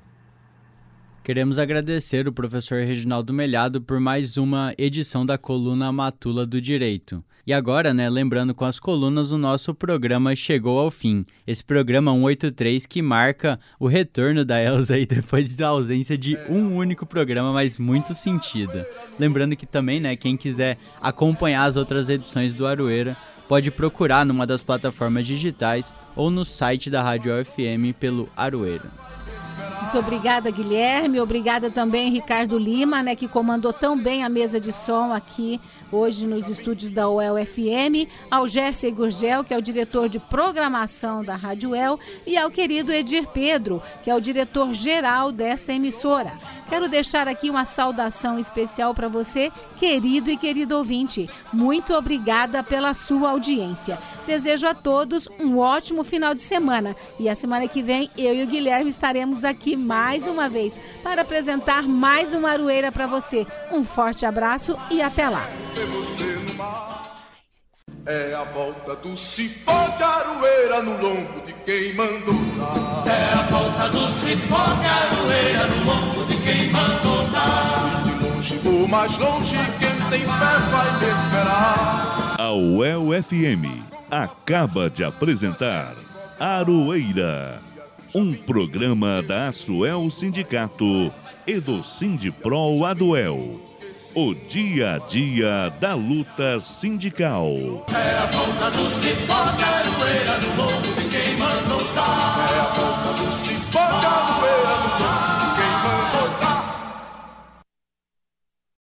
Queremos agradecer o professor Reginaldo Melhado por mais uma edição da coluna Matula do Direito. E agora, né, lembrando com as colunas, o nosso programa chegou ao fim. Esse programa 183 que marca o retorno da Elza aí depois da ausência de um único programa, mas muito sentido. Lembrando que também, né, quem quiser acompanhar as outras edições do Aroeira, pode procurar numa das plataformas digitais ou no site da Rádio FM pelo Aroeira. Muito obrigada, Guilherme. Obrigada também, Ricardo Lima, né, que comandou tão bem a mesa de som aqui hoje nos estúdios da UEL FM, ao Gerson Gurgel, que é o diretor de programação da Rádio UEL, e ao querido Edir Pedro, que é o diretor-geral desta emissora. Quero deixar aqui uma saudação especial para você, querido e querido ouvinte. Muito obrigada pela sua audiência. Desejo a todos um ótimo final de semana e a semana que vem eu e o Guilherme estaremos aqui mais uma vez para apresentar mais uma aroeira para você. Um forte abraço e até lá. É a volta do cipó de aroeira no lombo de quem mandou dar. É a volta do cipó de aroeira no lombo de quem mandou dar. De longe ou mais longe, quem tem fé vai te esperar. A UEL FM acaba de apresentar Aroeira um programa da Asuel Sindicato e do Sindipro Aduel. O dia a dia da luta sindical. É a volta do cipó, caroeira no